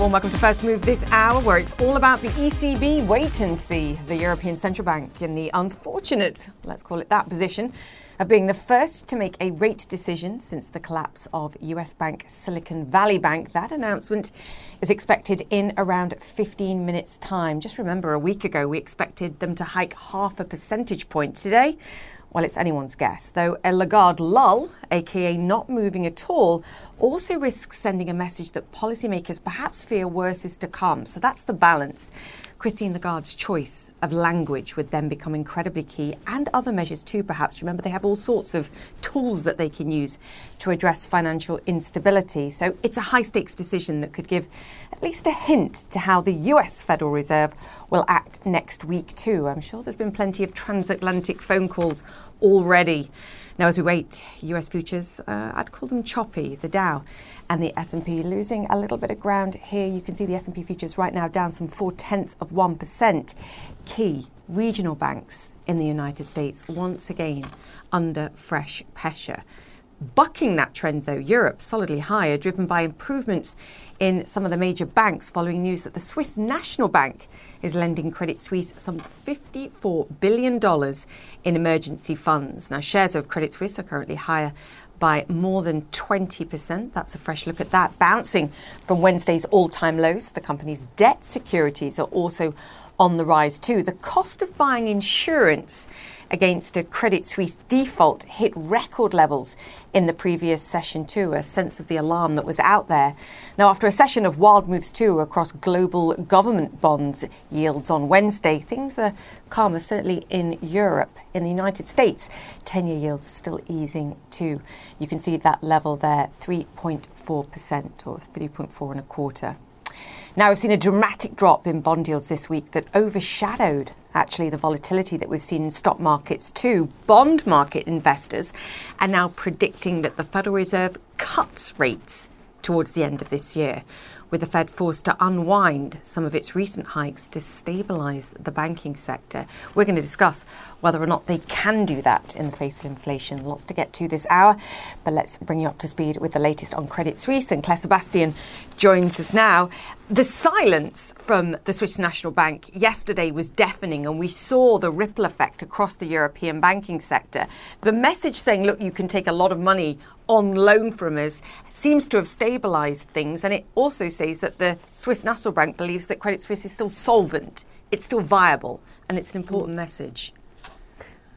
warm welcome to First Move this hour, where it's all about the ECB wait and see. The European Central Bank in the unfortunate, let's call it that, position of being the first to make a rate decision since the collapse of US bank Silicon Valley Bank. That announcement is expected in around 15 minutes' time. Just remember, a week ago we expected them to hike half a percentage point. Today, well, it's anyone's guess, though a Lagarde lull, aka not moving at all, also risks sending a message that policymakers perhaps fear worse is to come. So that's the balance. Christine Lagarde's choice of language would then become incredibly key, and other measures too, perhaps. Remember, they have all sorts of tools that they can use to address financial instability. So it's a high stakes decision that could give at least a hint to how the US Federal Reserve will act next week, too. I'm sure there's been plenty of transatlantic phone calls already. Now, as we wait, US futures, uh, I'd call them choppy. The Dow and the S&P losing a little bit of ground here. You can see the S&P futures right now down some four tenths of one percent. Key regional banks in the United States once again under fresh pressure. Bucking that trend, though, Europe solidly higher, driven by improvements in some of the major banks following news that the Swiss National Bank is lending Credit Suisse some $54 billion in emergency funds. Now, shares of Credit Suisse are currently higher by more than 20%. That's a fresh look at that, bouncing from Wednesday's all time lows. The company's debt securities are also on the rise, too. The cost of buying insurance against a Credit Suisse default hit record levels in the previous session, too, a sense of the alarm that was out there. Now, after a session of wild moves, too, across global government bonds yields on Wednesday, things are calmer, certainly in Europe. In the United States, 10 year yields still easing, too. You can see that level there 3.4% or 3.4 and a quarter. Now, we've seen a dramatic drop in bond yields this week that overshadowed actually the volatility that we've seen in stock markets too. Bond market investors are now predicting that the Federal Reserve cuts rates towards the end of this year, with the Fed forced to unwind some of its recent hikes to stabilise the banking sector. We're going to discuss whether or not they can do that in the face of inflation. Lots to get to this hour, but let's bring you up to speed with the latest on Credit Suisse. And Clare Sebastian joins us now. The silence from the Swiss National Bank yesterday was deafening, and we saw the ripple effect across the European banking sector. The message saying, look, you can take a lot of money on loan from us seems to have stabilised things, and it also says that the Swiss National Bank believes that Credit Suisse is still solvent, it's still viable, and it's an important message.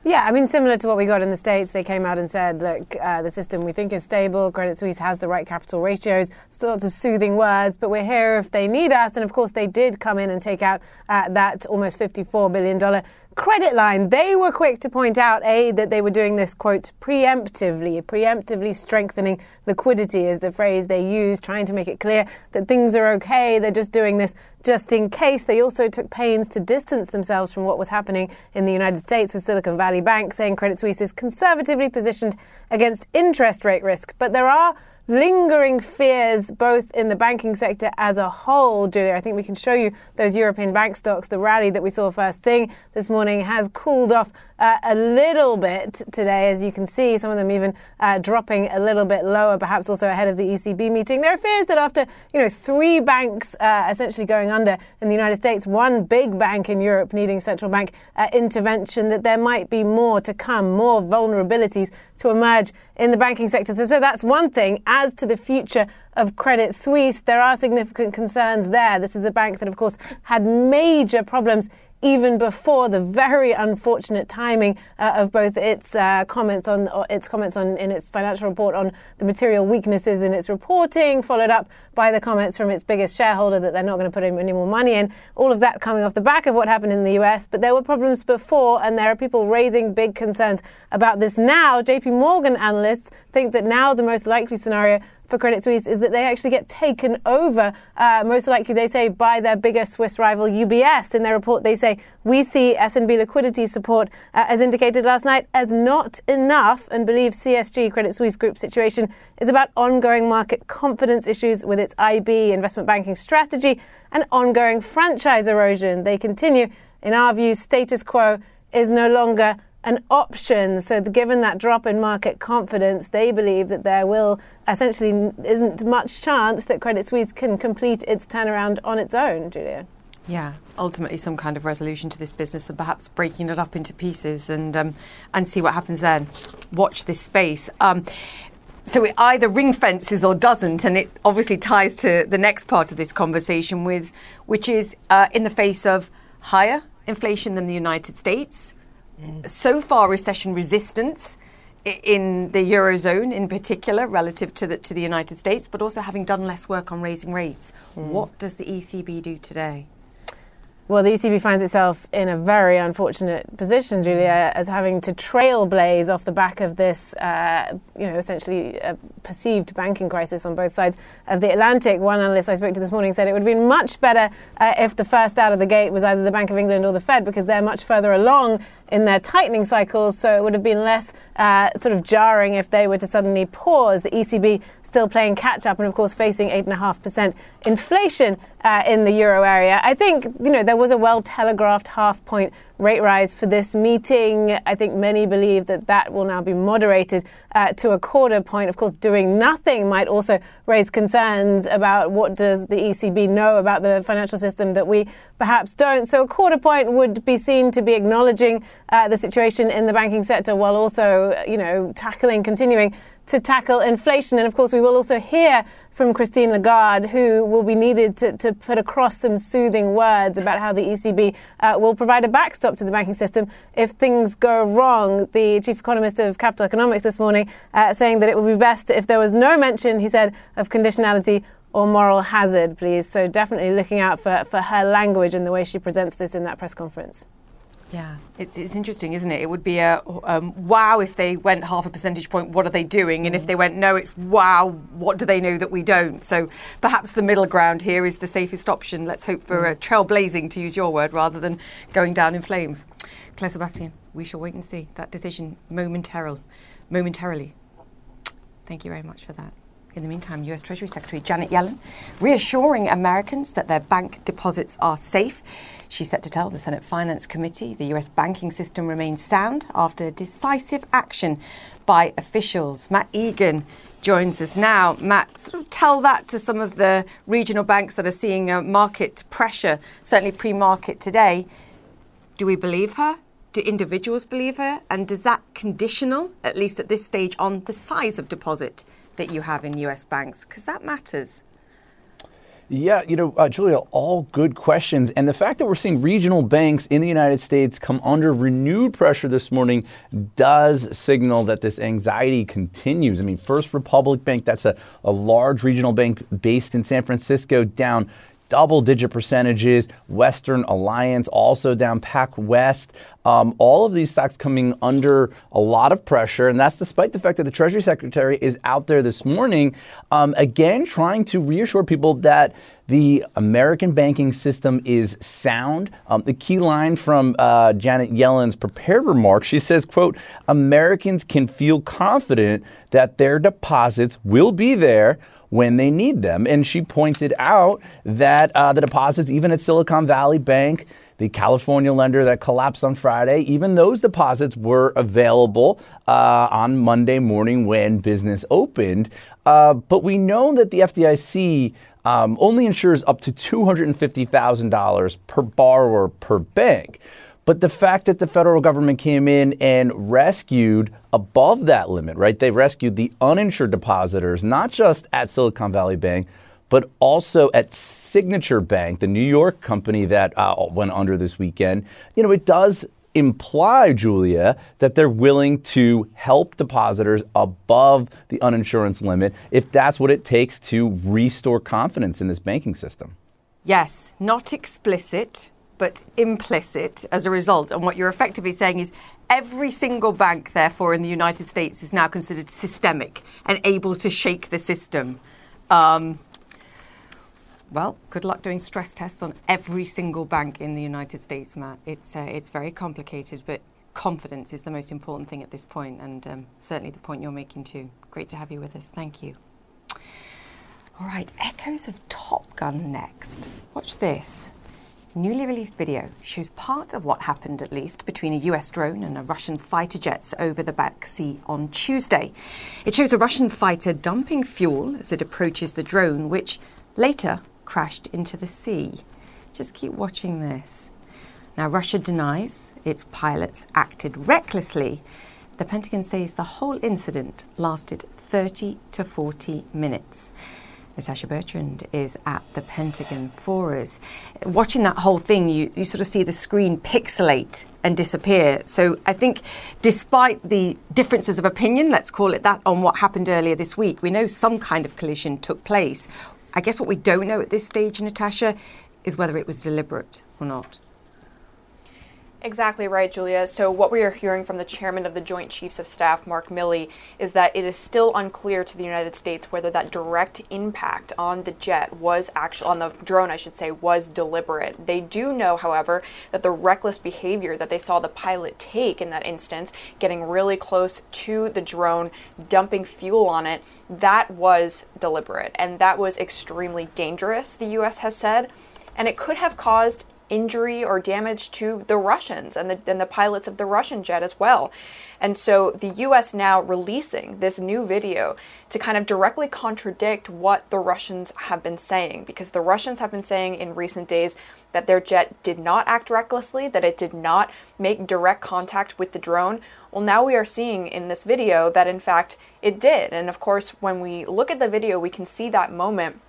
Yeah, I mean, similar to what we got in the States, they came out and said, look, uh, the system we think is stable, Credit Suisse has the right capital ratios, sorts of soothing words, but we're here if they need us. And of course, they did come in and take out uh, that almost $54 billion credit line. They were quick to point out, A, that they were doing this, quote, preemptively, preemptively strengthening liquidity is the phrase they use, trying to make it clear that things are okay. They're just doing this just in case. They also took pains to distance themselves from what was happening in the United States with Silicon Valley Bank, saying Credit Suisse is conservatively positioned against interest rate risk. But there are lingering fears both in the banking sector as a whole. Julia, I think we can show you those European bank stocks. The rally that we saw first thing this morning has cooled off uh, a little bit today, as you can see. Some of them even uh, dropping a little bit lower, perhaps also ahead of the ECB meeting. There are fears that after you know three banks uh, essentially going under in the United States, one big bank in Europe needing central bank uh, intervention, that there might be more to come, more vulnerabilities to emerge in the banking sector. So, so that's one thing. As to the future of Credit Suisse, there are significant concerns there. This is a bank that, of course, had major problems even before the very unfortunate timing uh, of both its uh, comments on its comments on in its financial report on the material weaknesses in its reporting, followed up by the comments from its biggest shareholder that they're not going to put any more money in. All of that coming off the back of what happened in the US, but there were problems before, and there are people raising big concerns about this now. JP Morgan analysts think that now the most likely scenario for Credit Suisse is that they actually get taken over, uh, most likely, they say, by their bigger Swiss rival UBS. In their report, they say, we see SNB liquidity support, uh, as indicated last night, as not enough and believe CSG, Credit Suisse Group situation, is about ongoing market confidence issues with its IB investment banking strategy and ongoing franchise erosion. They continue, in our view, status quo is no longer an option. So, given that drop in market confidence, they believe that there will essentially isn't much chance that Credit Suisse can complete its turnaround on its own, Julia. Yeah, ultimately some kind of resolution to this business and perhaps breaking it up into pieces and um, and see what happens then. Watch this space. Um, so it either ring fences or doesn't, and it obviously ties to the next part of this conversation, with which is uh, in the face of higher inflation than the United States, so far recession resistance in the eurozone in particular relative to the to the United States but also having done less work on raising rates mm. what does the ECB do today well, the ECB finds itself in a very unfortunate position, Julia, as having to trailblaze off the back of this, uh, you know, essentially perceived banking crisis on both sides of the Atlantic. One analyst I spoke to this morning said it would have been much better uh, if the first out of the gate was either the Bank of England or the Fed because they're much further along in their tightening cycles, so it would have been less uh, sort of jarring if they were to suddenly pause. The ECB still playing catch up and, of course, facing 8.5% inflation uh, in the euro area. I think, you know, there was a well telegraphed half point rate rise for this meeting. I think many believe that that will now be moderated uh, to a quarter point. Of course, doing nothing might also raise concerns about what does the ECB know about the financial system that we perhaps don't. So a quarter point would be seen to be acknowledging uh, the situation in the banking sector while also, you know, tackling, continuing to tackle inflation. And of course, we will also hear from Christine Lagarde, who will be needed to, to put across some soothing words about how the ECB uh, will provide a backstop to the banking system if things go wrong. The chief economist of Capital Economics this morning uh, saying that it would be best if there was no mention, he said, of conditionality or moral hazard, please. So definitely looking out for, for her language and the way she presents this in that press conference. Yeah, it's, it's interesting, isn't it? It would be a um, wow if they went half a percentage point, what are they doing? And if they went no, it's wow, what do they know that we don't? So perhaps the middle ground here is the safest option. Let's hope for a trailblazing, to use your word, rather than going down in flames. Clare Sebastian, we shall wait and see that decision momentarily. momentarily. Thank you very much for that. In the meantime, US Treasury Secretary Janet Yellen reassuring Americans that their bank deposits are safe. She's set to tell the Senate Finance Committee the US banking system remains sound after decisive action by officials. Matt Egan joins us now. Matt, sort of tell that to some of the regional banks that are seeing market pressure, certainly pre market today. Do we believe her? Do individuals believe her? And does that conditional, at least at this stage, on the size of deposit? That you have in US banks? Because that matters. Yeah, you know, uh, Julia, all good questions. And the fact that we're seeing regional banks in the United States come under renewed pressure this morning does signal that this anxiety continues. I mean, First Republic Bank, that's a, a large regional bank based in San Francisco, down double digit percentages. Western Alliance also down. PacWest. Um, all of these stocks coming under a lot of pressure, and that's despite the fact that the Treasury Secretary is out there this morning, um, again trying to reassure people that the American banking system is sound. Um, the key line from uh, Janet Yellen's prepared remarks, she says, "quote Americans can feel confident that their deposits will be there." When they need them. And she pointed out that uh, the deposits, even at Silicon Valley Bank, the California lender that collapsed on Friday, even those deposits were available uh, on Monday morning when business opened. Uh, but we know that the FDIC um, only insures up to $250,000 per borrower per bank. But the fact that the federal government came in and rescued above that limit, right? They rescued the uninsured depositors, not just at Silicon Valley Bank, but also at Signature Bank, the New York company that uh, went under this weekend, you know, it does imply, Julia, that they're willing to help depositors above the uninsurance limit if that's what it takes to restore confidence in this banking system. Yes, not explicit, but implicit as a result. And what you're effectively saying is every single bank, therefore, in the United States is now considered systemic and able to shake the system. Um, well, good luck doing stress tests on every single bank in the United States, Matt. It's, uh, it's very complicated, but confidence is the most important thing at this point, and um, certainly the point you're making too. Great to have you with us. Thank you. All right, echoes of Top Gun next. Watch this. Newly released video shows part of what happened, at least, between a US drone and a Russian fighter jets over the Black Sea on Tuesday. It shows a Russian fighter dumping fuel as it approaches the drone, which later crashed into the sea. Just keep watching this. Now, Russia denies its pilots acted recklessly. The Pentagon says the whole incident lasted 30 to 40 minutes. Natasha Bertrand is at the Pentagon for us. Watching that whole thing, you, you sort of see the screen pixelate and disappear. So I think, despite the differences of opinion, let's call it that, on what happened earlier this week, we know some kind of collision took place. I guess what we don't know at this stage, Natasha, is whether it was deliberate or not. Exactly right, Julia. So, what we are hearing from the chairman of the Joint Chiefs of Staff, Mark Milley, is that it is still unclear to the United States whether that direct impact on the jet was actually, on the drone, I should say, was deliberate. They do know, however, that the reckless behavior that they saw the pilot take in that instance, getting really close to the drone, dumping fuel on it, that was deliberate. And that was extremely dangerous, the U.S. has said. And it could have caused injury or damage to the Russians and the, and the pilots of the Russian jet as well. And so the US now releasing this new video to kind of directly contradict what the Russians have been saying, because the Russians have been saying in recent days that their jet did not act recklessly, that it did not make direct contact with the drone. Well, now we are seeing in this video that in fact it did. And of course, when we look at the video, we can see that moment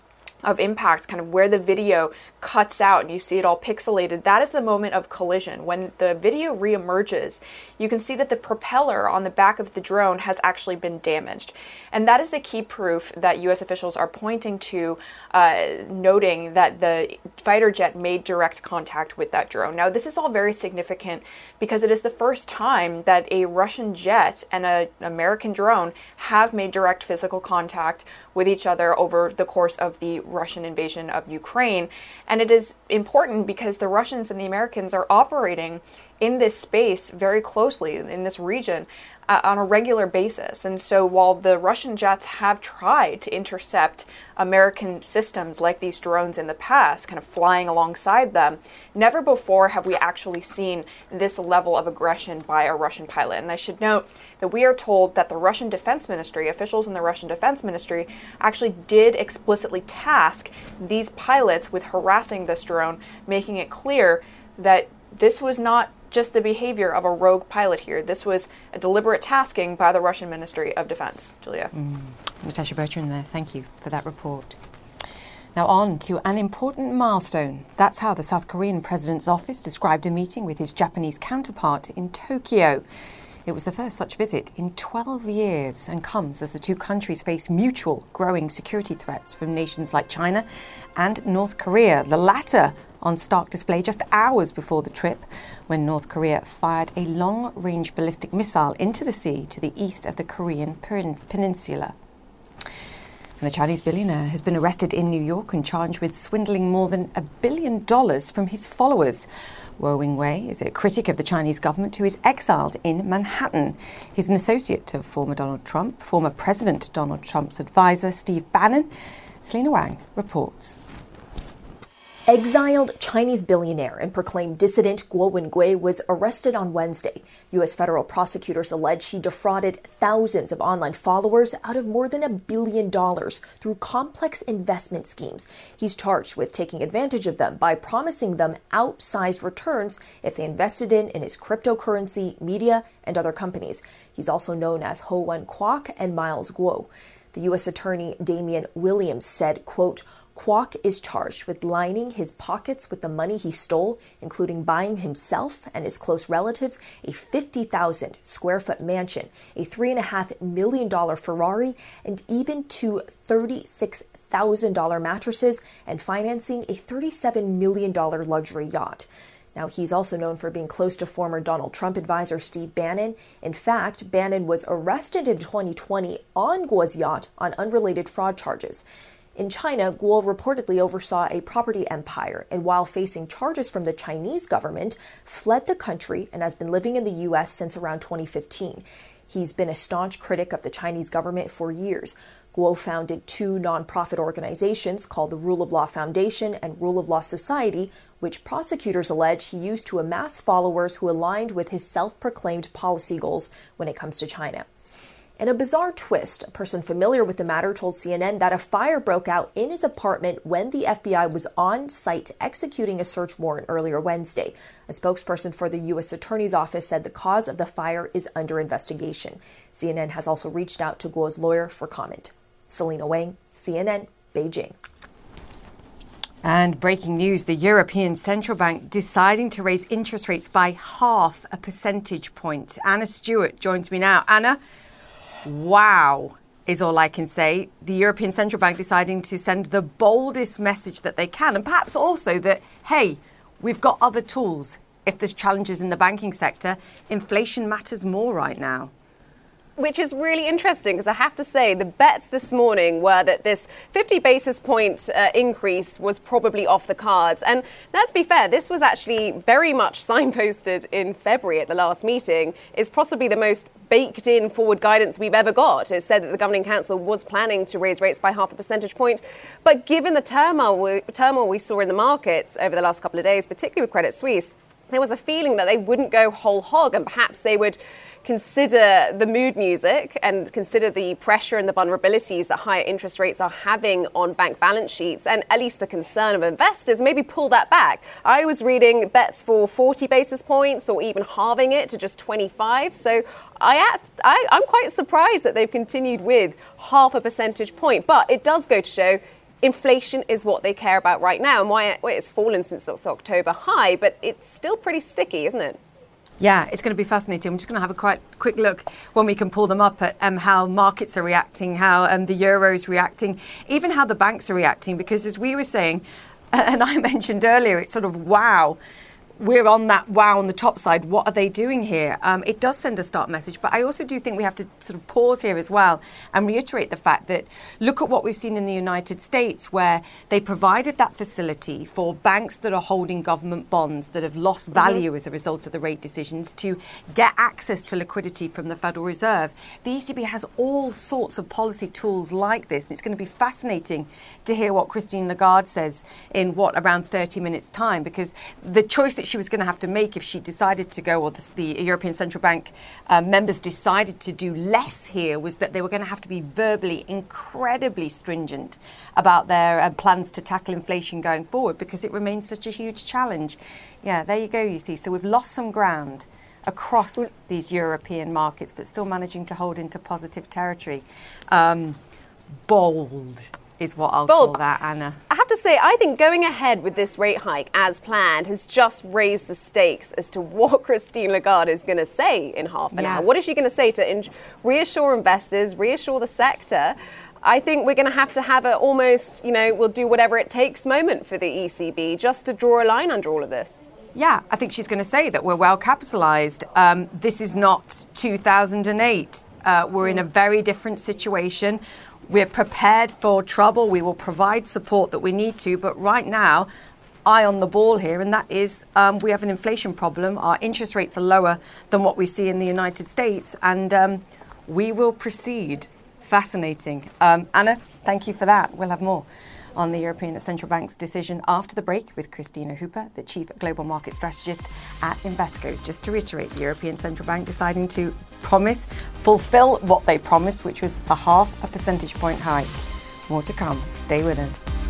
of impact, kind of where the video cuts out and you see it all pixelated, that is the moment of collision. When the video reemerges, you can see that the propeller on the back of the drone has actually been damaged. And that is the key proof that US officials are pointing to, uh, noting that the fighter jet made direct contact with that drone. Now, this is all very significant because it is the first time that a Russian jet and an American drone have made direct physical contact with each other over the course of the Russian invasion of Ukraine. And it is important because the Russians and the Americans are operating in this space very closely, in this region, uh, on a regular basis. And so while the Russian jets have tried to intercept American systems like these drones in the past, kind of flying alongside them, never before have we actually seen this level of aggression by a Russian pilot. And I should note that we are told that the Russian Defense Ministry, officials in the Russian Defense Ministry, actually did explicitly task these pilots with harassing this drone, making it clear that this was not just the behavior of a rogue pilot here. This was a deliberate tasking by the Russian Ministry of Defense. Julia. Mm. Natasha Bertrand there. Thank you for that report. Now, on to an important milestone. That's how the South Korean president's office described a meeting with his Japanese counterpart in Tokyo. It was the first such visit in 12 years and comes as the two countries face mutual growing security threats from nations like China and North Korea, the latter on stark display just hours before the trip when North Korea fired a long range ballistic missile into the sea to the east of the Korean peninsula. And a Chinese billionaire has been arrested in New York and charged with swindling more than a billion dollars from his followers. Guo Wengui is a critic of the Chinese government who is exiled in Manhattan. He's an associate of former Donald Trump, former President Donald Trump's advisor, Steve Bannon. Selena Wang reports. Exiled Chinese billionaire and proclaimed dissident Guo Wengui was arrested on Wednesday. U.S. federal prosecutors allege he defrauded thousands of online followers out of more than a billion dollars through complex investment schemes. He's charged with taking advantage of them by promising them outsized returns if they invested in, in his cryptocurrency, media, and other companies. He's also known as Ho Wan Kwok and Miles Guo. The U.S. Attorney Damian Williams said, quote, Kwok is charged with lining his pockets with the money he stole, including buying himself and his close relatives a 50,000 square foot mansion, a $3.5 million Ferrari, and even two $36,000 mattresses and financing a $37 million luxury yacht. Now, he's also known for being close to former Donald Trump advisor Steve Bannon. In fact, Bannon was arrested in 2020 on Guo's yacht on unrelated fraud charges. In China, Guo reportedly oversaw a property empire and, while facing charges from the Chinese government, fled the country and has been living in the U.S. since around 2015. He's been a staunch critic of the Chinese government for years. Guo founded two nonprofit organizations called the Rule of Law Foundation and Rule of Law Society, which prosecutors allege he used to amass followers who aligned with his self proclaimed policy goals when it comes to China. In a bizarre twist, a person familiar with the matter told CNN that a fire broke out in his apartment when the FBI was on site executing a search warrant earlier Wednesday. A spokesperson for the U.S. Attorney's Office said the cause of the fire is under investigation. CNN has also reached out to Guo's lawyer for comment. Selena Wang, CNN, Beijing. And breaking news the European Central Bank deciding to raise interest rates by half a percentage point. Anna Stewart joins me now. Anna, Wow, is all I can say. The European Central Bank deciding to send the boldest message that they can, and perhaps also that, hey, we've got other tools. If there's challenges in the banking sector, inflation matters more right now which is really interesting because I have to say the bets this morning were that this 50 basis point uh, increase was probably off the cards. And let's be fair, this was actually very much signposted in February at the last meeting. It's possibly the most baked in forward guidance we've ever got. It said that the Governing Council was planning to raise rates by half a percentage point. But given the turmoil we, turmoil we saw in the markets over the last couple of days, particularly with Credit Suisse, there was a feeling that they wouldn't go whole hog and perhaps they would consider the mood music and consider the pressure and the vulnerabilities that higher interest rates are having on bank balance sheets and at least the concern of investors, maybe pull that back. I was reading bets for 40 basis points or even halving it to just 25. So I, I, I'm quite surprised that they've continued with half a percentage point. But it does go to show inflation is what they care about right now and why it's fallen since its October high, but it's still pretty sticky, isn't it? Yeah, it's going to be fascinating. I'm just going to have a quite quick look when we can pull them up at um, how markets are reacting, how um, the euro is reacting, even how the banks are reacting. Because as we were saying, and I mentioned earlier, it's sort of wow we're on that wow on the top side. What are they doing here? Um, it does send a start message, but I also do think we have to sort of pause here as well and reiterate the fact that look at what we've seen in the United States, where they provided that facility for banks that are holding government bonds that have lost mm-hmm. value mm-hmm. as a result of the rate decisions to get access to liquidity from the Federal Reserve. The ECB has all sorts of policy tools like this, and it's going to be fascinating to hear what Christine Lagarde says in what around 30 minutes' time, because the choice that she was going to have to make if she decided to go, or the, the European Central Bank uh, members decided to do less here, was that they were going to have to be verbally incredibly stringent about their uh, plans to tackle inflation going forward because it remains such a huge challenge. Yeah, there you go, you see. So we've lost some ground across these European markets, but still managing to hold into positive territory. Um, bold is what I'll call that, Anna. I have to say, I think going ahead with this rate hike as planned has just raised the stakes as to what Christine Lagarde is going to say in half an yeah. hour. What is she going to say to in- reassure investors, reassure the sector? I think we're going to have to have a almost, you know, we'll do whatever it takes moment for the ECB just to draw a line under all of this. Yeah, I think she's going to say that we're well capitalized. Um, this is not 2008. Uh, we're in a very different situation. We're prepared for trouble. We will provide support that we need to. But right now, eye on the ball here, and that is um, we have an inflation problem. Our interest rates are lower than what we see in the United States, and um, we will proceed. Fascinating. Um, Anna, thank you for that. We'll have more on the European Central Bank's decision after the break with Kristina Hooper, the Chief Global Market Strategist at Invesco. Just to reiterate, the European Central Bank deciding to promise, fulfill what they promised, which was a half a percentage point hike. More to come. Stay with us.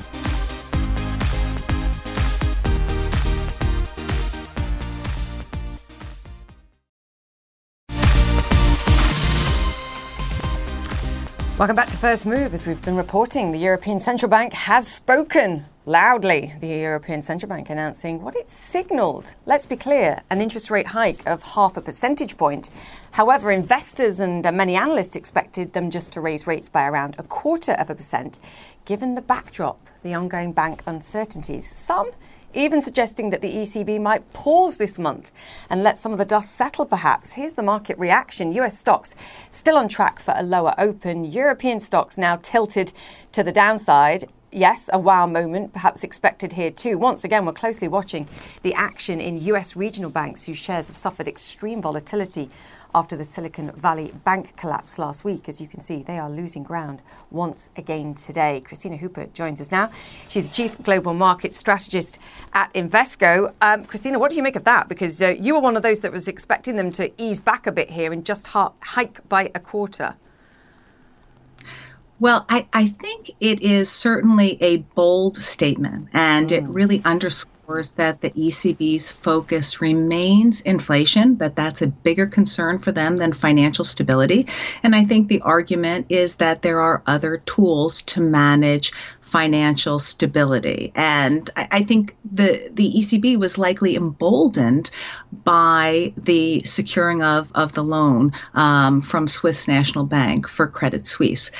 Welcome back to First Move. As we've been reporting, the European Central Bank has spoken loudly. The European Central Bank announcing what it signalled. Let's be clear an interest rate hike of half a percentage point. However, investors and uh, many analysts expected them just to raise rates by around a quarter of a percent, given the backdrop, the ongoing bank uncertainties. Some even suggesting that the ECB might pause this month and let some of the dust settle, perhaps. Here's the market reaction US stocks still on track for a lower open, European stocks now tilted to the downside. Yes, a wow moment, perhaps expected here too. Once again, we're closely watching the action in US regional banks whose shares have suffered extreme volatility after the Silicon Valley Bank collapse last week. As you can see, they are losing ground once again today. Kristina Hooper joins us now. She's the Chief Global Market Strategist at Invesco. Um, Kristina, what do you make of that? Because uh, you were one of those that was expecting them to ease back a bit here and just ha- hike by a quarter. Well, I, I, think it is certainly a bold statement, and mm. it really underscores that the ECB's focus remains inflation, that that's a bigger concern for them than financial stability. And I think the argument is that there are other tools to manage financial stability. And I, I, think the, the ECB was likely emboldened by the securing of, of the loan um, from Swiss National Bank for Credit Suisse.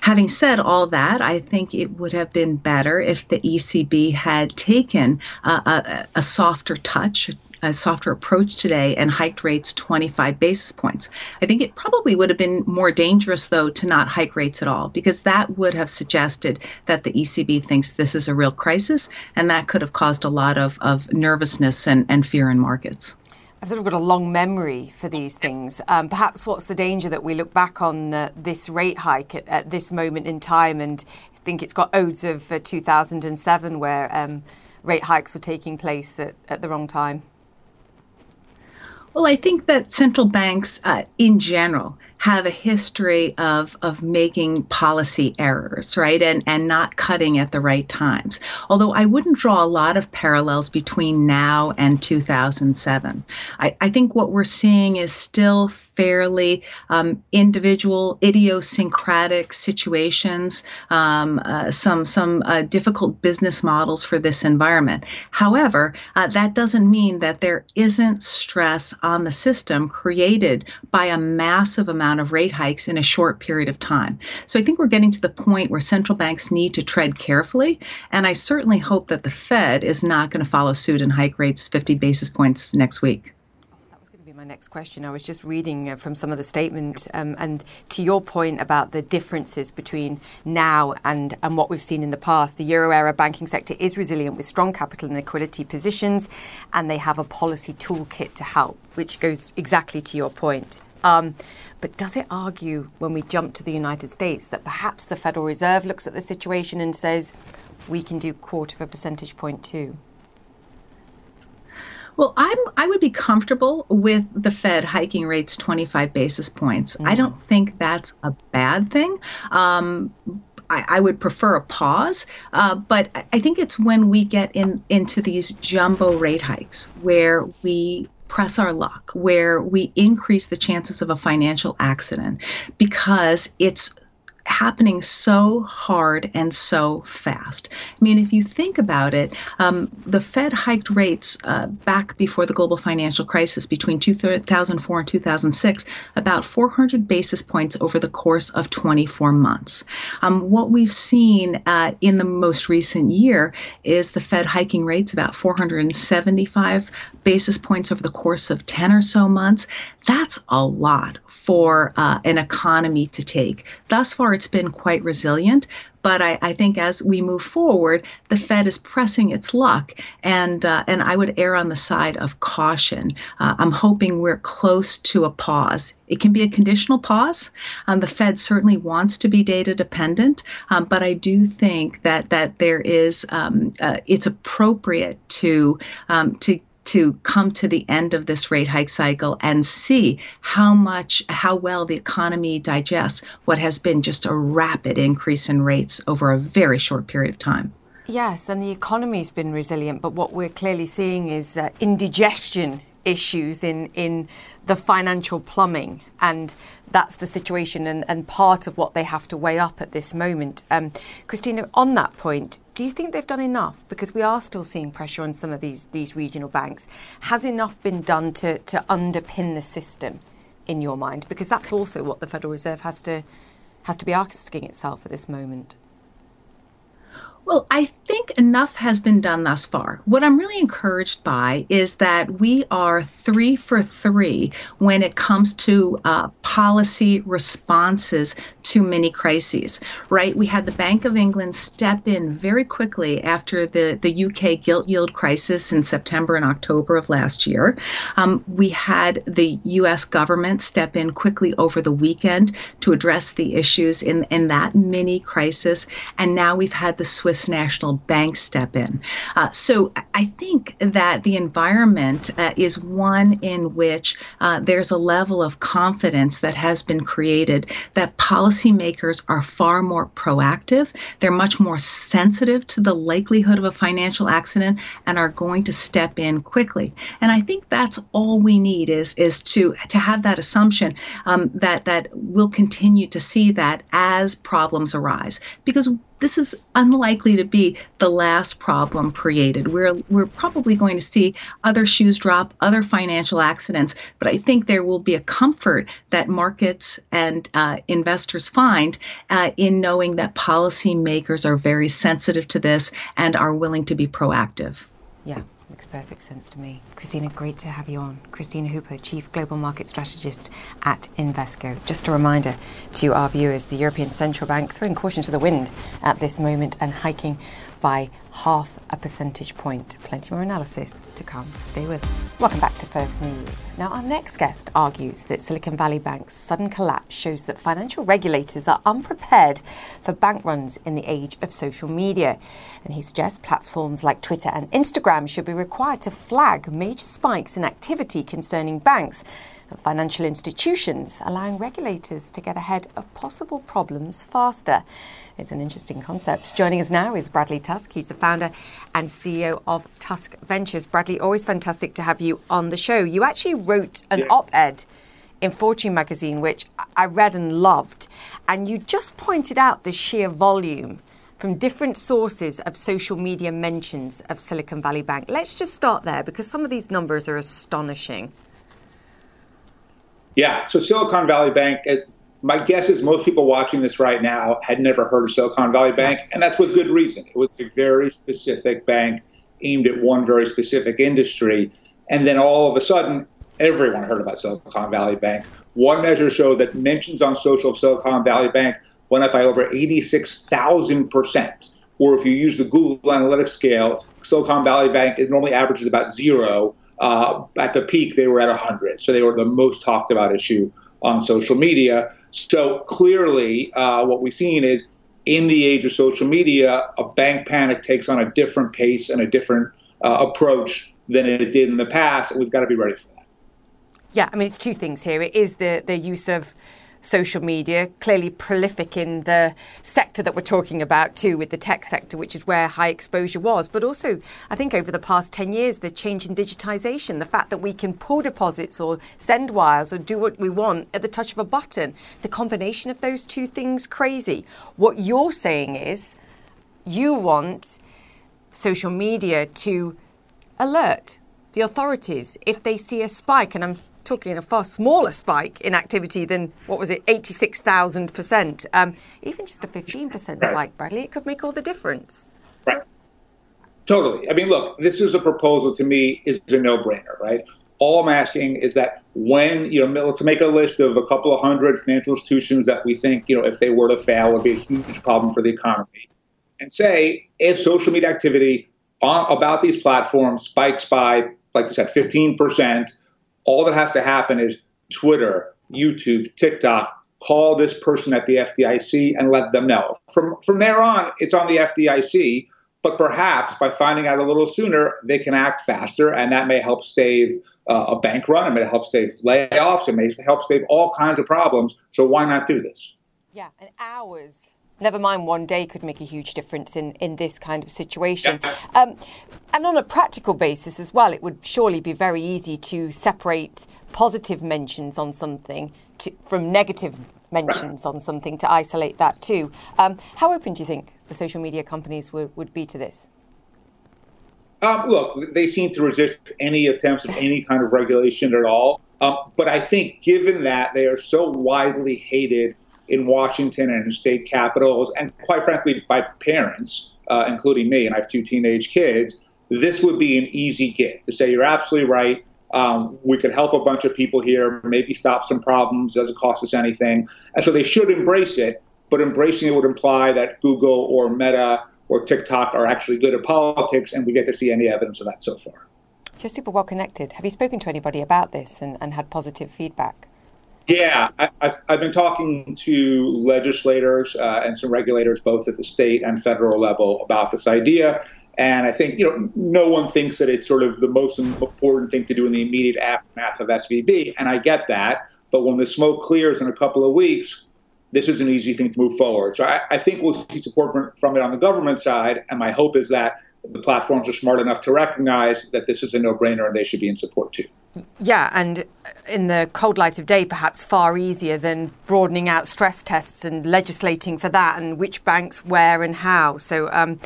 Having said all that, I think it would have been better if the ECB had taken a, a, softer touch, a softer approach today and hiked rates 25 basis points. I think it probably would have been more dangerous, though, to not hike rates at all, because that would have suggested that the ECB thinks this is a real crisis, and that could have caused a lot of, of nervousness and, and fear in markets. I've sort of got a long memory for these things. Um, perhaps what's the danger that we look back on uh, this rate hike at, at, this moment in time and think it's got odes of uh, 2007 where um, rate hikes were taking place at, at, the wrong time? Well, I think that central banks uh, in general have a history of of making policy errors, right, and and not cutting at the right times. Although I wouldn't draw a lot of parallels between now and 2007. I, I think what we're seeing is still fairly um, individual, idiosyncratic situations, um, uh, some some uh, difficult business models for this environment. However, uh, that doesn't mean that there isn't stress on the system created by a massive amount of rate hikes in a short period of time. So I think we're getting to the point where central banks need to tread carefully, and I certainly hope that the Fed is not going to follow suit and hike rates 50 basis points next week That was going to be my next question. I was just reading uh, from some of the statement, um, and to your point about the differences between now and, and what we've seen in the past, the euro area banking sector is resilient with strong capital and liquidity positions, and they have a policy toolkit to help, which goes exactly to your point. Um, but does it argue when we jump to the United States that perhaps the Federal Reserve looks at the situation and says, we can do quarter of a percentage point too? Well, I'm I would be comfortable with the Fed hiking rates 25 basis points. Mm-hmm. I don't think that's a bad thing. Um, I, I, would prefer a pause, uh, but I think it's when we get in into these jumbo rate hikes where we press our luck, where we increase the chances of a financial accident because it's happening so hard and so fast. I mean, if you think about it, um, the Fed hiked rates uh, back before the global financial crisis between 2004 and 2006 about 400 basis points over the course of 24 months. Um, what we've seen uh, in the most recent year is the Fed hiking rates about 475 basis points over the course of 10 or so months. That's a lot for uh, an economy to take. Thus far, it's been quite resilient. But I, I, think as we move forward, the Fed is pressing its luck, and uh, and I would err on the side of caution. Uh, I'm hoping we're close to a pause. It can be a conditional pause. Um, the Fed certainly wants to be data dependent, um, but I do think that that there is um, uh, it's appropriate to um, to to come to the end of this rate hike cycle and see how much, how well the economy digests what has been just a rapid increase in rates over a very short period of time. Yes, and the economy's been resilient, but what we're clearly seeing is uh, indigestion issues in in the financial plumbing, and that's the situation and, and part of what they have to weigh up at this moment. Um, Kristina, on that point, do you think they've done enough? Because we are still seeing pressure on some of these these regional banks. Has enough been done to to underpin the system, in your mind? Because that's also what the Federal Reserve has to has to be asking itself at this moment. Well, I think enough has been done thus far. What I'm really encouraged by is that we are three for three when it comes to uh, policy responses to many crises, right? We had the Bank of England step in very quickly after the, the UK gilt yield crisis in September and October of last year. Um, we had the US government step in quickly over the weekend to address the issues in, in that mini crisis. And now we've had the Swiss Swiss National Bank step in. Uh, so I think that the environment uh, is one in which uh, there's a level of confidence that has been created that policymakers are far more proactive. They're much more sensitive to the likelihood of a financial accident and are going to step in quickly. And I think that's all we need is is to to have that assumption um, that that we'll continue to see that as problems arise because this is unlikely to be the last problem created. We're we're probably going to see other shoes drop, other financial accidents, but I think there will be a comfort that markets and uh, investors find uh, in knowing that policymakers are very sensitive to this and are willing to be proactive. Yeah. Makes perfect sense to me. Kristina, great to have you on. Kristina Hooper, Chief Global Market Strategist at Invesco. Just a reminder to our viewers the European Central Bank throwing caution to the wind at this moment and hiking by half a percentage point. Plenty more analysis to come. Stay with us. Welcome back to First Move. Now, our next guest argues that Silicon Valley Bank's sudden collapse shows that financial regulators are unprepared for bank runs in the age of social media. And he suggests platforms like Twitter and Instagram should be required to flag major spikes in activity concerning banks and financial institutions, allowing regulators to get ahead of possible problems faster. It's an interesting concept. Joining us now is Bradley Tusk. He's the founder and CEO of Tusk Ventures. Bradley, always fantastic to have you on the show. You actually wrote an yeah. op ed in Fortune magazine, which I read and loved, and you just pointed out the sheer volume from different sources of social media mentions of Silicon Valley Bank. Let's just start there because some of these numbers are astonishing. Yeah, so Silicon Valley Bank, uh, my guess is most people watching this right now had never heard of Silicon Valley Bank, and that's with good reason. It was a very specific bank aimed at one very specific industry. And then all of a sudden, everyone heard about Silicon Valley Bank. One measure showed that mentions on social Silicon Valley Bank went up by over 86,000%. Or if you use the Google Analytics scale, Silicon Valley Bank it normally averages about zero. Uh, at the peak, they were at 100. So they were the most talked about issue on social media. So clearly, uh, what we've seen is in the age of social media, a bank panic takes on a different pace and a different uh, approach than it did in the past. And we've got to be ready for that. Yeah, I mean, it's two things here. It is the, the use of social media, clearly prolific in the sector that we're talking about too, with the tech sector, which is where high exposure was. But also, I think over the past 10 years, the change in digitization, the fact that we can pull deposits or send wires or do what we want at the touch of a button, the combination of those two things, crazy. What you're saying is you want social media to alert the authorities if they see a spike, and I'm talking a far smaller spike in activity than what was it, 86,000%. Um, even just a 15% right. spike, Bradley, it could make all the difference. Right. Totally. I mean, look, this is a proposal to me is a no-brainer, right? All I'm asking is that when, you know, let's make a list of a couple of hundred financial institutions that we think, you know, if they were to fail, would be a huge problem for the economy. And say, if social media activity on, about these platforms spikes by, like you said, 15%, all that has to happen is Twitter, YouTube, TikTok, call this person at the FDIC and let them know. From from there on, it's on the FDIC. But perhaps by finding out a little sooner, they can act faster, and that may help save uh, a bank run. It may help save layoffs. It may help save all kinds of problems. So why not do this? Yeah, and hours never mind one day could make a huge difference in, in this kind of situation. Um, and on a practical basis as well, it would surely be very easy to separate positive mentions on something to, from negative mentions on something to isolate that too. Um, how open do you think the social media companies would, would be to this? Um, look, they seem to resist any attempts of any kind of regulation at all. Um, but I think, given that they are so widely hated in Washington and in state capitals, and quite frankly, by parents, uh, including me, and I have two teenage kids, this would be an easy gift to say, you're absolutely right. Um, we could help a bunch of people here, maybe stop some problems, doesn't cost us anything. And so they should embrace it, but embracing it would imply that Google or Meta or TikTok are actually good at politics, and we get to see any evidence of that so far. You're super well connected. Have you spoken to anybody about this and, and had positive feedback? Yeah, I, have I've been talking to legislators uh, and some regulators, both at the state and federal level, about this idea. And I think, you know, no one thinks that it's sort of the most important thing to do in the immediate aftermath of SVB. And I get that. But when the smoke clears in a couple of weeks, this is an easy thing to move forward. So I, I think we'll see support from, from it on the government side. And my hope is that the platforms are smart enough to recognize that this is a no brainer and they should be in support too. Yeah, and in the cold light of day, perhaps far easier than broadening out stress tests and legislating for that and which banks, where, and how. So um,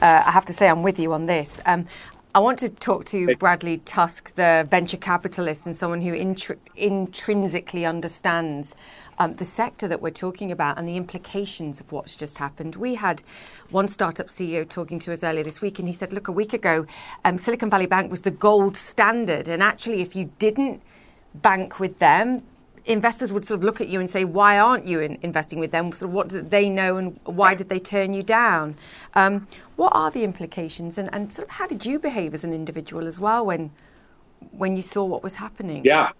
uh, I have to say, I'm with you on this. Um, I want to talk to Bradley Tusk, the venture capitalist and someone who intri- intrinsically understands um, the sector that we're talking about and the implications of what's just happened. We had one startup CEO talking to us earlier this week, and he said, Look, a week ago, um, Silicon Valley Bank was the gold standard. And actually, if you didn't bank with them, investors would sort of look at you and say, "Why aren't you in investing with them? Sort of what did they know, and why did they turn you down?" Um, what are the implications, and, and sort of how did you behave as an individual as well when when you saw what was happening? Yeah.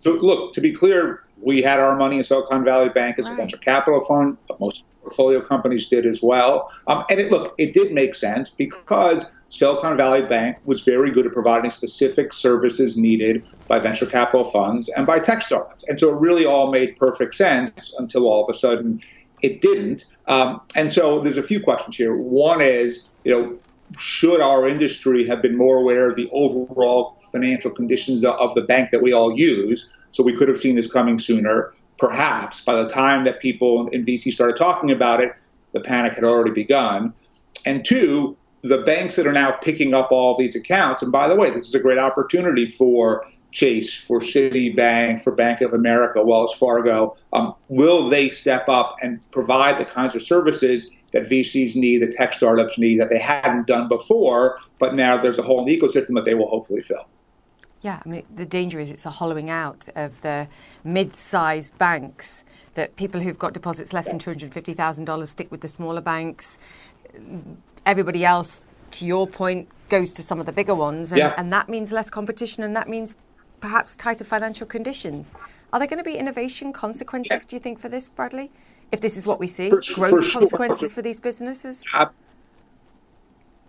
So look, to be clear, we had our money in Silicon Valley Bank as right. a venture capital fund. But most portfolio companies did as well. Um, and it look, it did make sense because Silicon Valley Bank was very good at providing specific services needed by venture capital funds and by tech startups. And so it really all made perfect sense until all of a sudden it didn't. Um, and so there's a few questions here. One is, you know, should our industry have been more aware of the overall financial conditions of the bank that we all use? So we could have seen this coming sooner. Perhaps by the time that people in VC started talking about it, the panic had already begun. And two, the banks that are now picking up all these accounts, and by the way, this is a great opportunity for Chase, for Citibank, for Bank of America, Wells Fargo. Um, will they step up and provide the kinds of services that VCs need, that tech startups need, that they hadn't done before, but now there's a whole ecosystem that they will hopefully fill? Yeah, I mean, the danger is it's a hollowing out of the mid sized banks that people who've got deposits less than $250,000 stick with the smaller banks everybody else, to your point, goes to some of the bigger ones, and, yeah. and that means less competition, and that means perhaps tighter financial conditions. Are there going to be innovation consequences, yeah. do you think, for this, Bradley? If this is what we see, for, growth for consequences sure. for these businesses?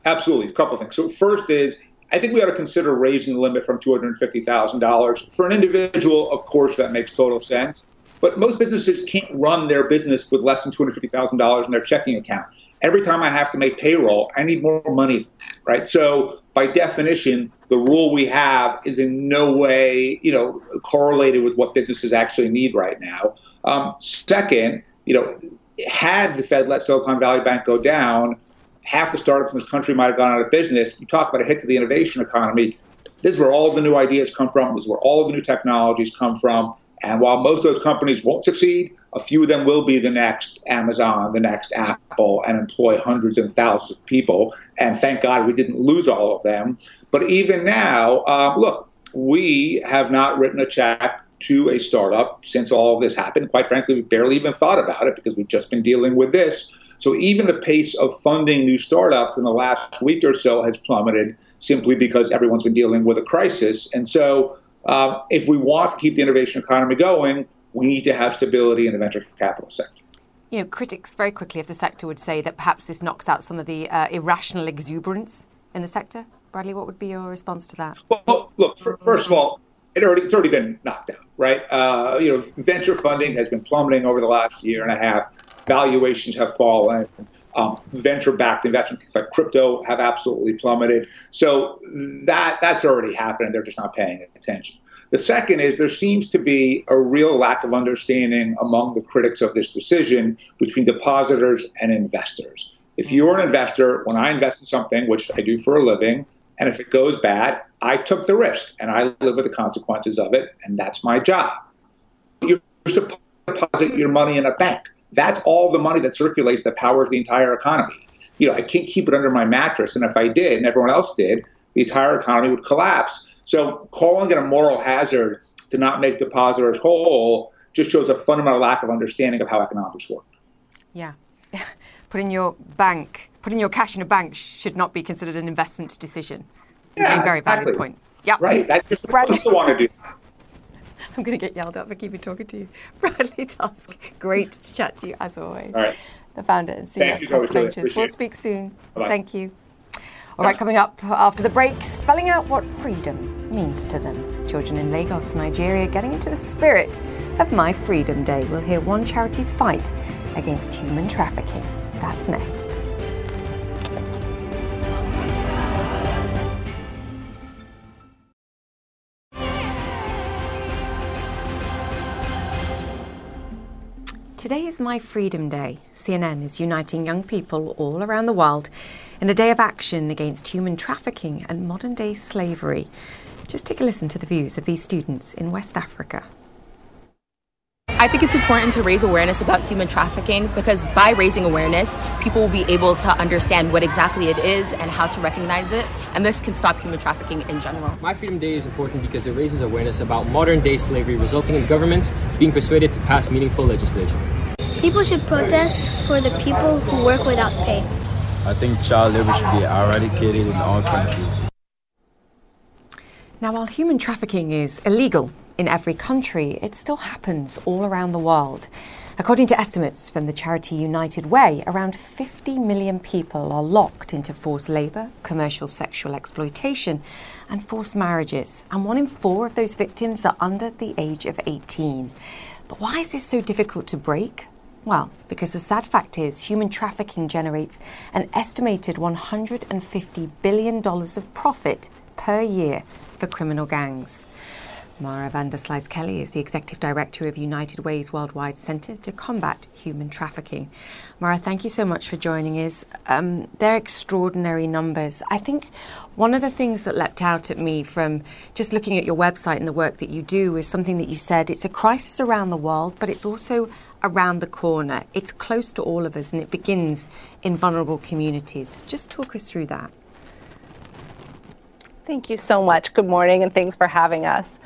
Absolutely. A couple of things. So, first is I think we ought to consider raising the limit from $250,000. For an individual, of course, that makes total sense. But most businesses can't run their business with less than $250,000 in their checking account every time I have to make payroll, I need more money right? So by definition, the rule we have is in no way, you know, correlated with what businesses actually need right now. Um, second, you know, had the Fed let Silicon Valley Bank go down, half the startups in this country might have gone out of business. You talk about a hit to the innovation economy. This is where all the new ideas come from. This is where all the new technologies come from. And while most of those companies won't succeed, a few of them will be the next Amazon, the next Apple, and employ hundreds and thousands of people. And thank God we didn't lose all of them. But even now, uh, look, we have not written a check to a startup since all of this happened. Quite frankly, we barely even thought about it because we've just been dealing with this. So even the pace of funding new startups in the last week or so has plummeted simply because everyone's been dealing with a crisis. And so uh, if we want to keep the innovation economy going, we need to have stability in the venture capital sector. You know, critics very quickly of the sector would say that perhaps this knocks out some of the uh, irrational exuberance in the sector. Bradley, what would be your response to that? Well, look, first of all, it already, it's already been knocked out, right? Uh, you know, venture funding has been plummeting over the last year and a half. Valuations have fallen. Um, venture-backed investments, things like crypto, have absolutely plummeted. So that that's already happened. They're just not paying attention. The second is there seems to be a real lack of understanding among the critics of this decision between depositors and investors. If you're an investor, when I invest in something, which I do for a living, and if it goes bad, I took the risk and I live with the consequences of it, and that's my job. You're supposed to deposit your money in a bank. That's all the money that circulates that powers the entire economy. You know, I can't keep it under my mattress, and if I did, and everyone else did, the entire economy would collapse. So calling it a moral hazard to not make depositors whole just shows a fundamental lack of understanding of how economics work. Yeah. putting your bank, putting your cash in a bank should not be considered an investment decision. Yeah, a very exactly. valid point. Yeah. Right. That's just supposed to want to do. I'm going to get yelled at for keeping talking to you. Bradley Tusk, great to chat to you as always. All right. The founder and CEO of Tusk Ventures. We'll speak soon. Bye-bye. Thank you. All right, coming up after the break, spelling out what freedom means to them. Children in Lagos, Nigeria, getting into the spirit of My Freedom Day. We'll hear one charity's fight against human trafficking. That's next. Today is My Freedom Day. CNN is uniting young people all around the world in a day of action against human trafficking and modern day slavery. Just take a listen to the views of these students in West Africa. I think it's important to raise awareness about human trafficking because by raising awareness, people will be able to understand what exactly it is and how to recognize it, and this can stop human trafficking in general. My Freedom Day is important because it raises awareness about modern day slavery, resulting in governments being persuaded to pass meaningful legislation. People should protest for the people who work without pay. I think child labor should be eradicated in all countries. Now, while human trafficking is illegal in every country, it still happens all around the world. According to estimates from the charity United Way, around 50 million people are locked into forced labour, commercial sexual exploitation, and forced marriages. And one in four of those victims are under the age of 18. But why is this so difficult to break? Well, because the sad fact is, human trafficking generates an estimated $150 billion of profit per year for criminal gangs. Mara van der Kelly is the Executive Director of United Way's Worldwide Centre to Combat Human Trafficking. Mara, thank you so much for joining us. Um, they're extraordinary numbers. I think one of the things that leapt out at me from just looking at your website and the work that you do is something that you said it's a crisis around the world, but it's also around the corner. It's close to all of us and it begins in vulnerable communities. Just talk us through that. Thank you so much. Good morning, and thanks for having us.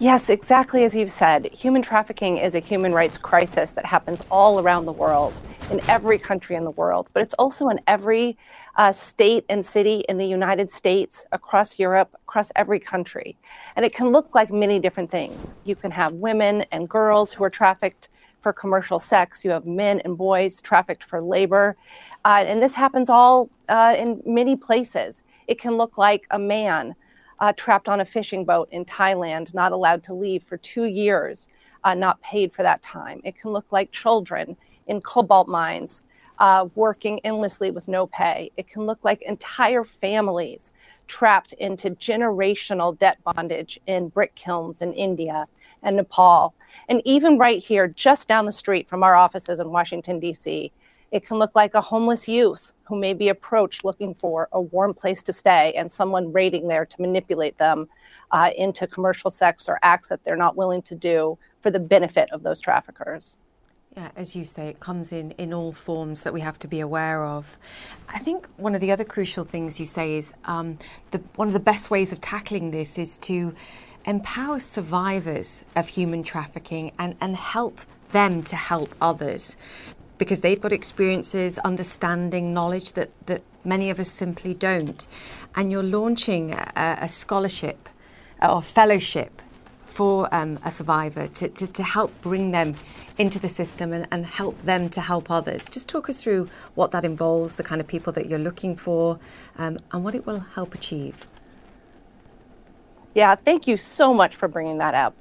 Yes, exactly as you've said, human trafficking is a human rights crisis that happens all around the world, in every country in the world, but it's also in every uh, state and city in the United States, across Europe, across every country. And it can look like many different things. You can have women and girls who are trafficked for commercial sex, you have men and boys trafficked for labor. Uh, and this happens all uh, in many places. It can look like a man uh, trapped on a fishing boat in Thailand, not allowed to leave for two years, uh, not paid for that time. It can look like children in cobalt mines uh, working endlessly with no pay. It can look like entire families trapped into generational debt bondage in brick kilns in India and Nepal. And even right here, just down the street from our offices in Washington, D.C., it can look like a homeless youth who may be approached looking for a warm place to stay and someone raiding there to manipulate them uh, into commercial sex or acts that they're not willing to do for the benefit of those traffickers. Yeah, as you say, it comes in in all forms that we have to be aware of. I think one of the other crucial things you say is um, the, one of the best ways of tackling this is to empower survivors of human trafficking and, and help them to help others because they've got experiences, understanding, knowledge that, that many of us simply don't. And you're launching a, a scholarship or fellowship for um, a survivor to, to, to, help bring them into the system and, and, help them to help others. Just talk us through what that involves, the kind of people that you're looking for, um, and what it will help achieve. Yeah, thank you so much for bringing that up.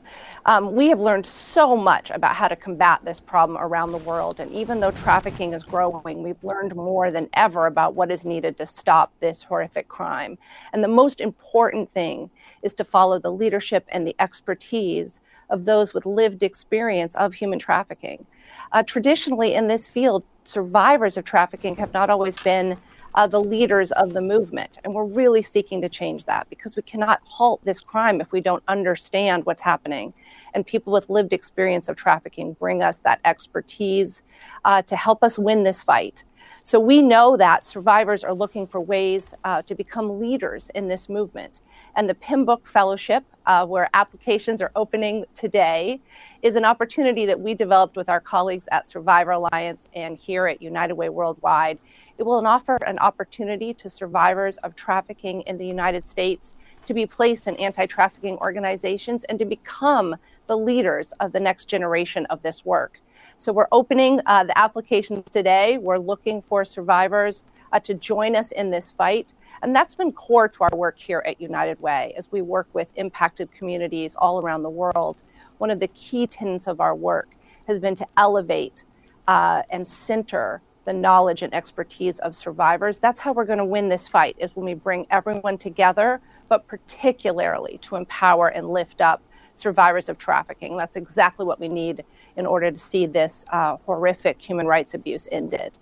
Um, we have learned so much about how to combat this problem around the world. And even though trafficking is growing, we've learned more than ever about what is needed to stop this horrific crime. And the most important thing is to follow the leadership and the expertise of those with lived experience of human trafficking. Uh, traditionally, in this field, survivors of trafficking have not always been uh, the leaders of the movement. And we're really seeking to change that because we cannot halt this crime if we don't understand what's happening. And people with lived experience of trafficking bring us that expertise uh, to help us win this fight. So we know that survivors are looking for ways uh, to become leaders in this movement. And the Pembroke Fellowship, uh, where applications are opening today, is an opportunity that we developed with our colleagues at Survivor Alliance and here at United Way Worldwide. It will offer an opportunity to survivors of trafficking in the United States to be placed in anti trafficking organizations and to become the leaders of the next generation of this work. So we're opening uh, the applications today. We're looking for survivors uh, to join us in this fight. And that's been core to our work here at United Way as we work with impacted communities all around the world. One of the key tenets of our work has been to elevate uh, and center the knowledge and expertise of survivors. That's how we're going to win this fight is when we bring everyone together, but particularly to empower and lift up survivors of trafficking. That's exactly what we need in order to see this uh, horrific human rights abuse ended.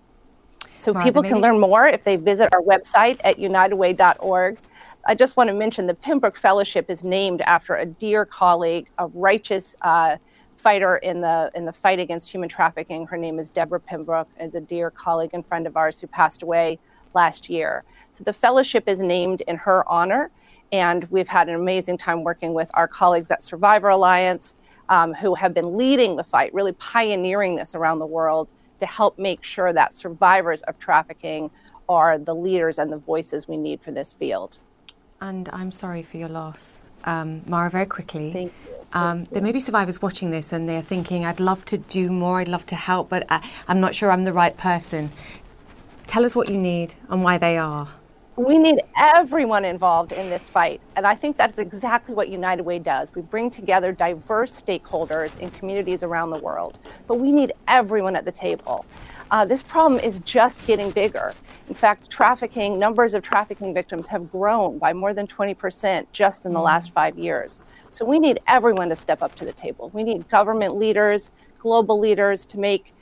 So people can learn more if they visit our website at unitedway.org. I just want to mention the Pembroke Fellowship is named after a dear colleague, a righteous uh, fighter in the in the fight against human trafficking. Her name is Deborah Pembroke, is a dear colleague and friend of ours who passed away last year. So the fellowship is named in her honor, and we've had an amazing time working with our colleagues at Survivor Alliance um, who have been leading the fight, really pioneering this around the world to help make sure that survivors of trafficking are the leaders and the voices we need for this field. And I'm sorry for your loss. Um, Mara, very quickly. Thank you. Um, there may be survivors watching this and they're thinking, I'd love to do more, I'd love to help, but I, I'm not sure I'm the right person. Tell us what you need and why they are we need everyone involved in this fight. And I think that's exactly what United Way does. We bring together diverse stakeholders in communities around the world, but we need everyone at the table. Uh, this problem is just getting bigger. In fact, trafficking, numbers of trafficking victims have grown by more than 20% just in the mm. last five years. So we need everyone to step up to the table. We need government leaders, global leaders to make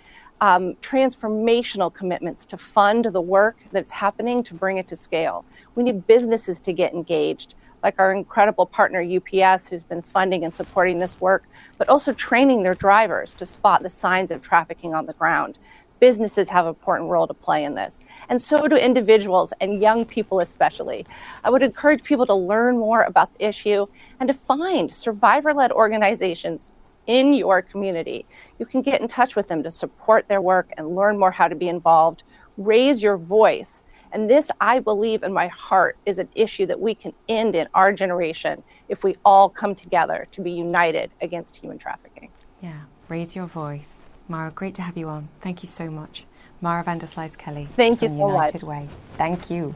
um, transformational commitments to fund the work that's happening to bring it to scale. We need businesses to get engaged, like our incredible partner UPS, who's been funding and supporting this work, but also training their drivers to spot the signs of trafficking on the ground. Businesses have an important role to play in this, and so do individuals and young people, especially. I would encourage people to learn more about the issue and to find survivor led organizations in your community. You can get in touch with them to support their work and learn more how to be involved. Raise your voice. And this, I believe in my heart, is an issue that we can end in our generation if we all come together to be united against human trafficking. Yeah, raise your voice. Mara, great to have you on. Thank you so much. Mara van der Kelly. Thank you so United much. Way. Thank you.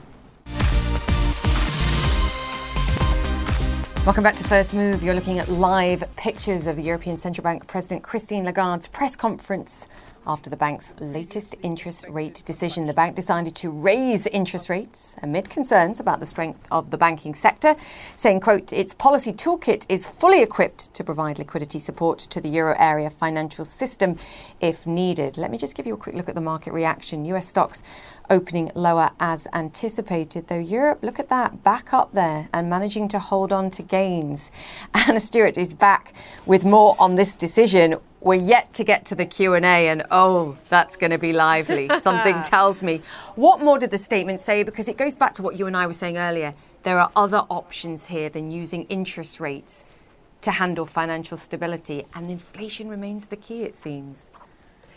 Welcome back to First Move. You're looking at live pictures of the European Central Bank President Christine Lagarde's press conference after the bank's latest interest rate decision. The bank decided to raise interest rates amid concerns about the strength of the banking sector, saying, quote, its policy toolkit is fully equipped to provide liquidity support to the euro area financial system if needed. Let me just give you a quick look at the market reaction. US stocks opening lower as anticipated, though Europe, look at that, back up there and managing to hold on to gains. Anna Stewart is back with more on this decision. We're yet to get to the Q&A and oh, that's going to be lively. Something tells me. What more did the statement say because it goes back to what you and I were saying earlier. There are other options here than using interest rates to handle financial stability and inflation remains the key it seems.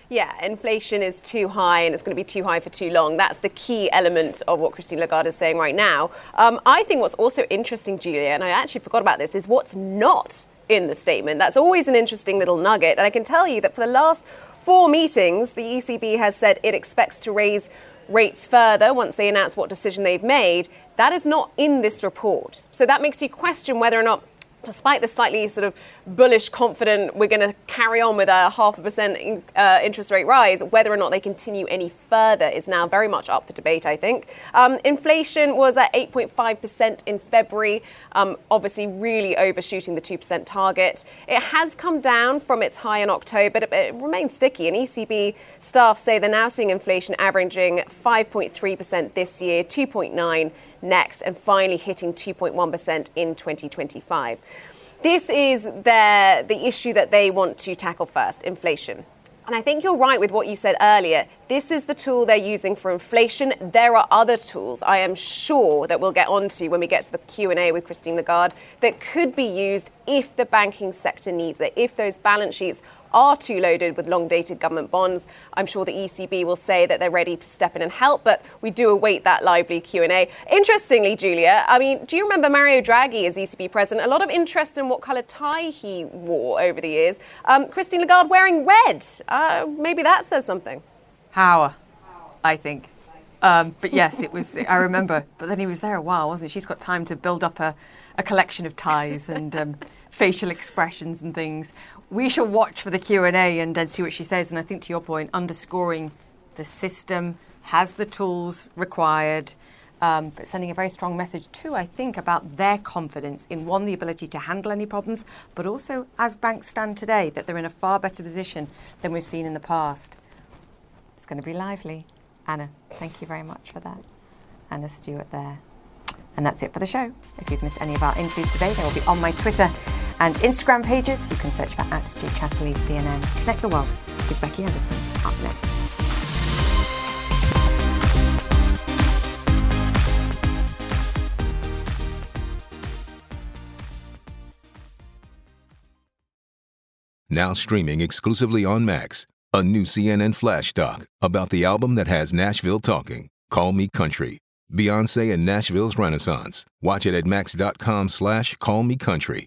Yeah, inflation is too high and it's going to be too high for too long. That's the key element of what Christine Lagarde is saying right now. Um, I think what's also interesting, Julia, and I actually forgot about this, is what's not in the statement. That's always an interesting little nugget. And I can tell you that for the last four meetings, the ECB has said it expects to raise rates further once they announce what decision they've made. That is not in this report. So that makes you question whether or not despite the slightly sort of bullish, confident, we're going to carry on with a half a percent in, uh, interest rate rise, whether or not they continue any further is now very much up for debate, I think. Um, inflation was at 8.5% in February, um, obviously really overshooting the 2% target. It has come down from its high in October, but it remains sticky. And ECB staff say they're now seeing inflation averaging 5.3% this year, 2.9 next, and finally hitting 2.1% in 2025. This is their, the issue that they want to tackle first inflation. And I think you're right with what you said earlier. This is the tool they're using for inflation. There are other tools I am sure that we'll get onto when we get to the Q&A with Christine Lagarde that could be used if the banking sector needs it, if those balance sheets are too loaded with long dated government bonds. I'm sure the ECB will say that they're ready to step in and help, but we do await that lively Q&A. Interestingly, Julia, I mean, do you remember Mario Draghi as ECB president? A lot of interest in what colour tie he wore over the years. Um, Christine Lagarde wearing red. Uh, maybe that says something. Power, I think. Um, but yes, it was. I remember. But then he was there a while, wasn't he? She's got time to build up a, a collection of ties and um, facial expressions and things. We shall watch for the Q and A and see what she says. And I think, to your point, underscoring the system has the tools required. Um, but sending a very strong message too, I think, about their confidence in one, the ability to handle any problems, but also as banks stand today, that they're in a far better position than we've seen in the past. It's going to be lively. Anna, thank you very much for that. Anna Stewart there. And that's it for the show. If you've missed any of our interviews today, they will be on my Twitter and Instagram pages. You can search for at Jay Chatterley CNN. Connect the World with Becky Anderson up next. Now streaming exclusively on Max. A new CNN flash doc about the album that has Nashville talking. Call Me Country. Beyonce and Nashville's Renaissance. Watch it at max.com slash call me country.